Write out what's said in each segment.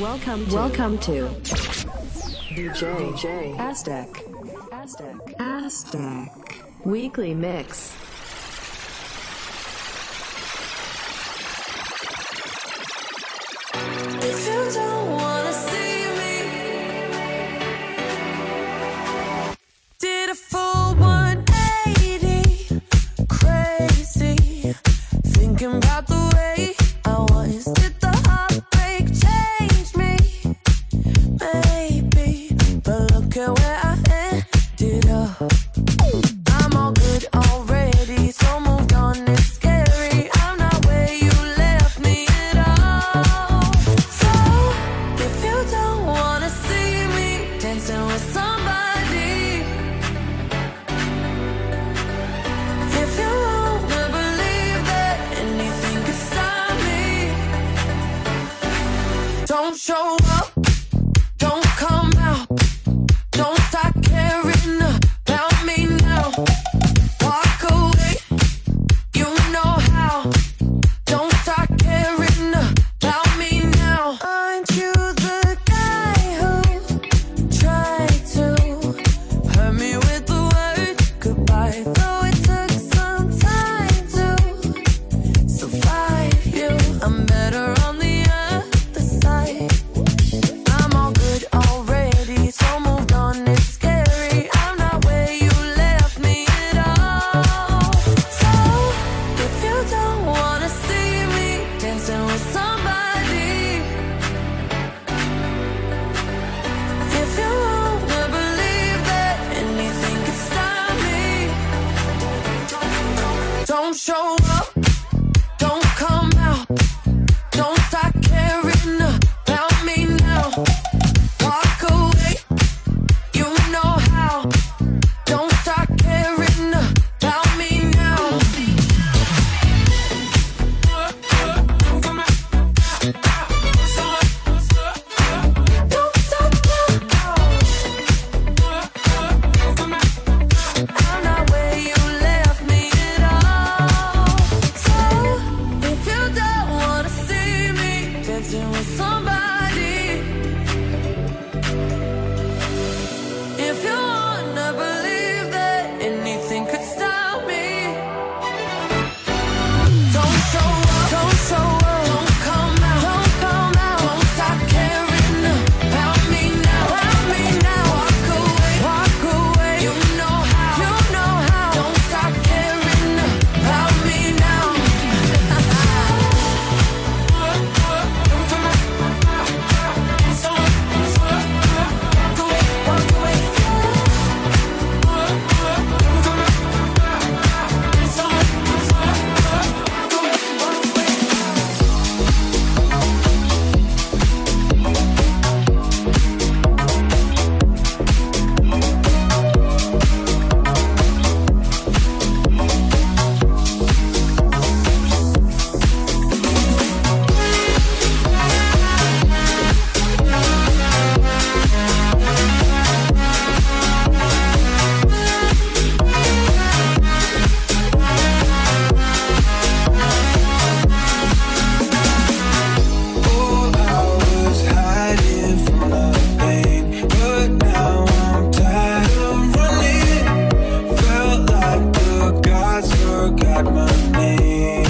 Welcome to, Welcome to DJ, DJ Aztec. Aztec. Aztec. Weekly Mix. my name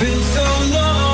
been so long.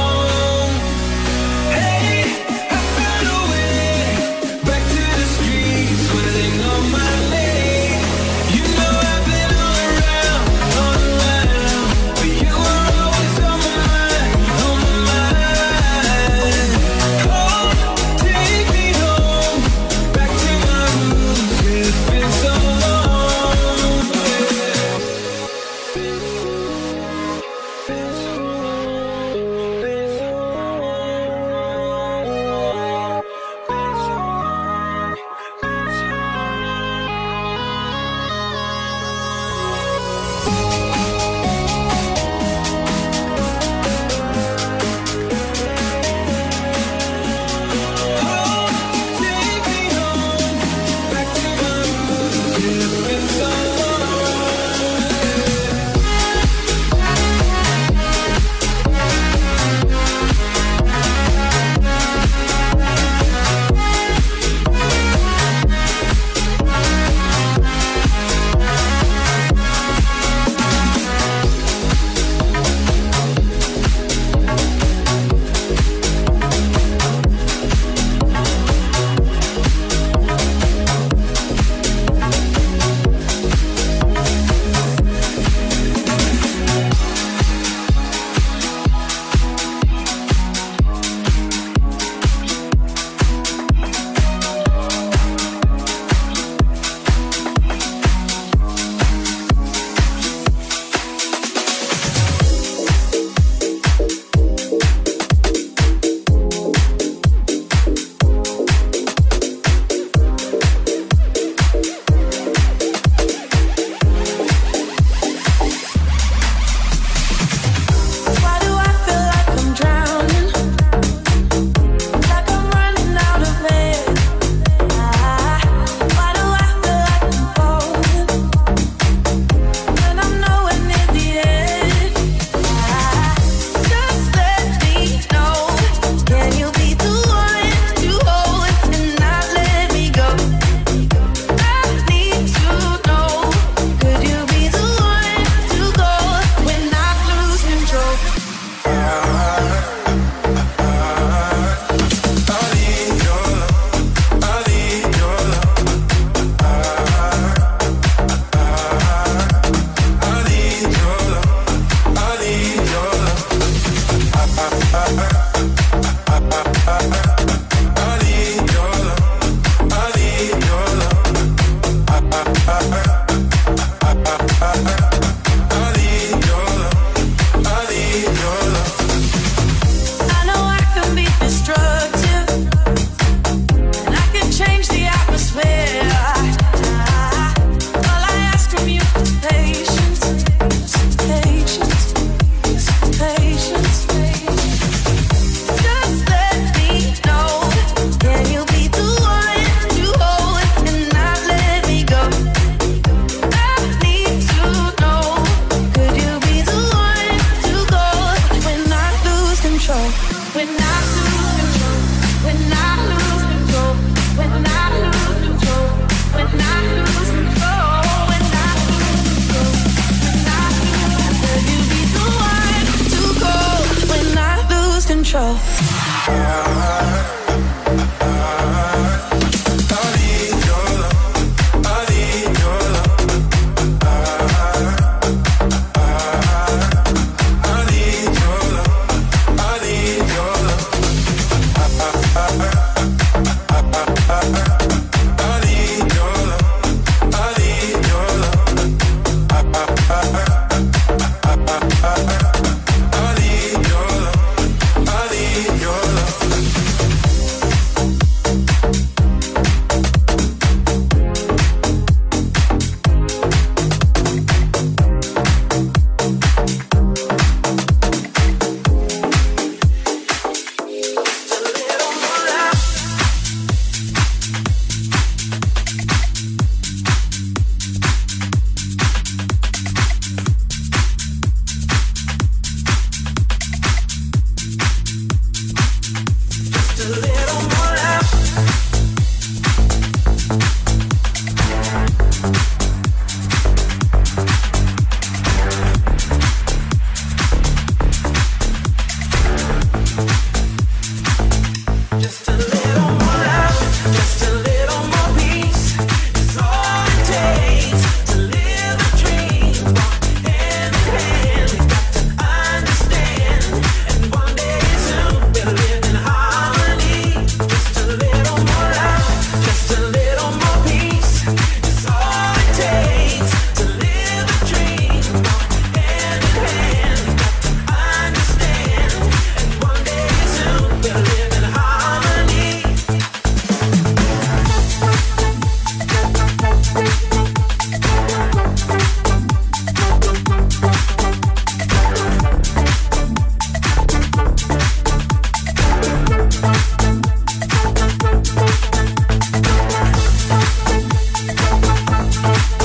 Hand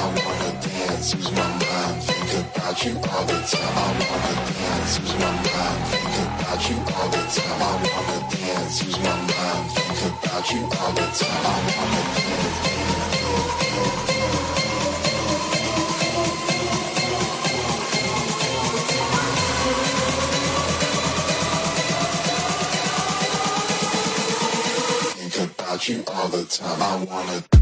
I wanna dance, use my mind, think about you all the time. I wanna dance, use my mind, think about you all the time. I wanna dance, use my mind, think about you all the time. I wanna. Think about you all the time I wanna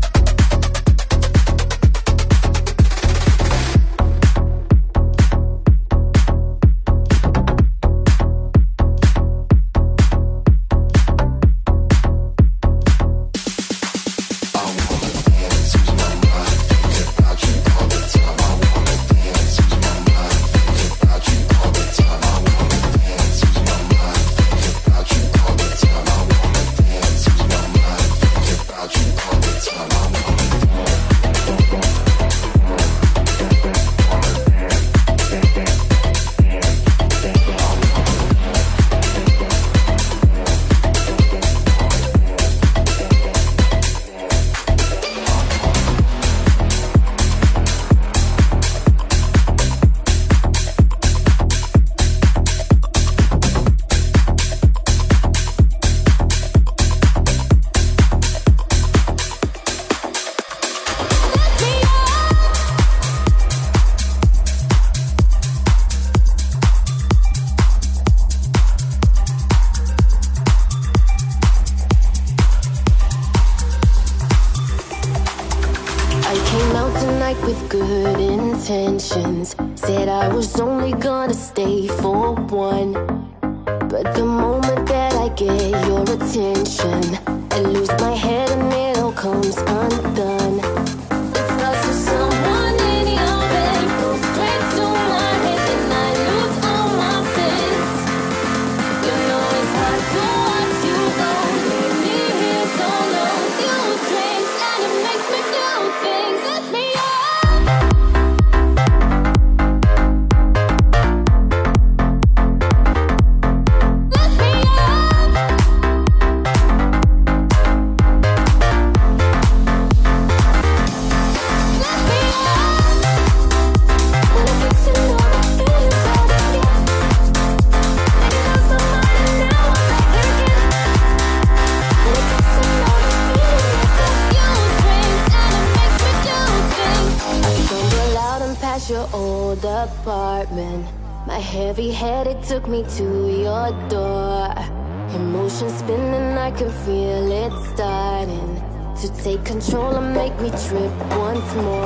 done. me to your door. Emotion spinning, I can feel it starting to take control and make me trip once more.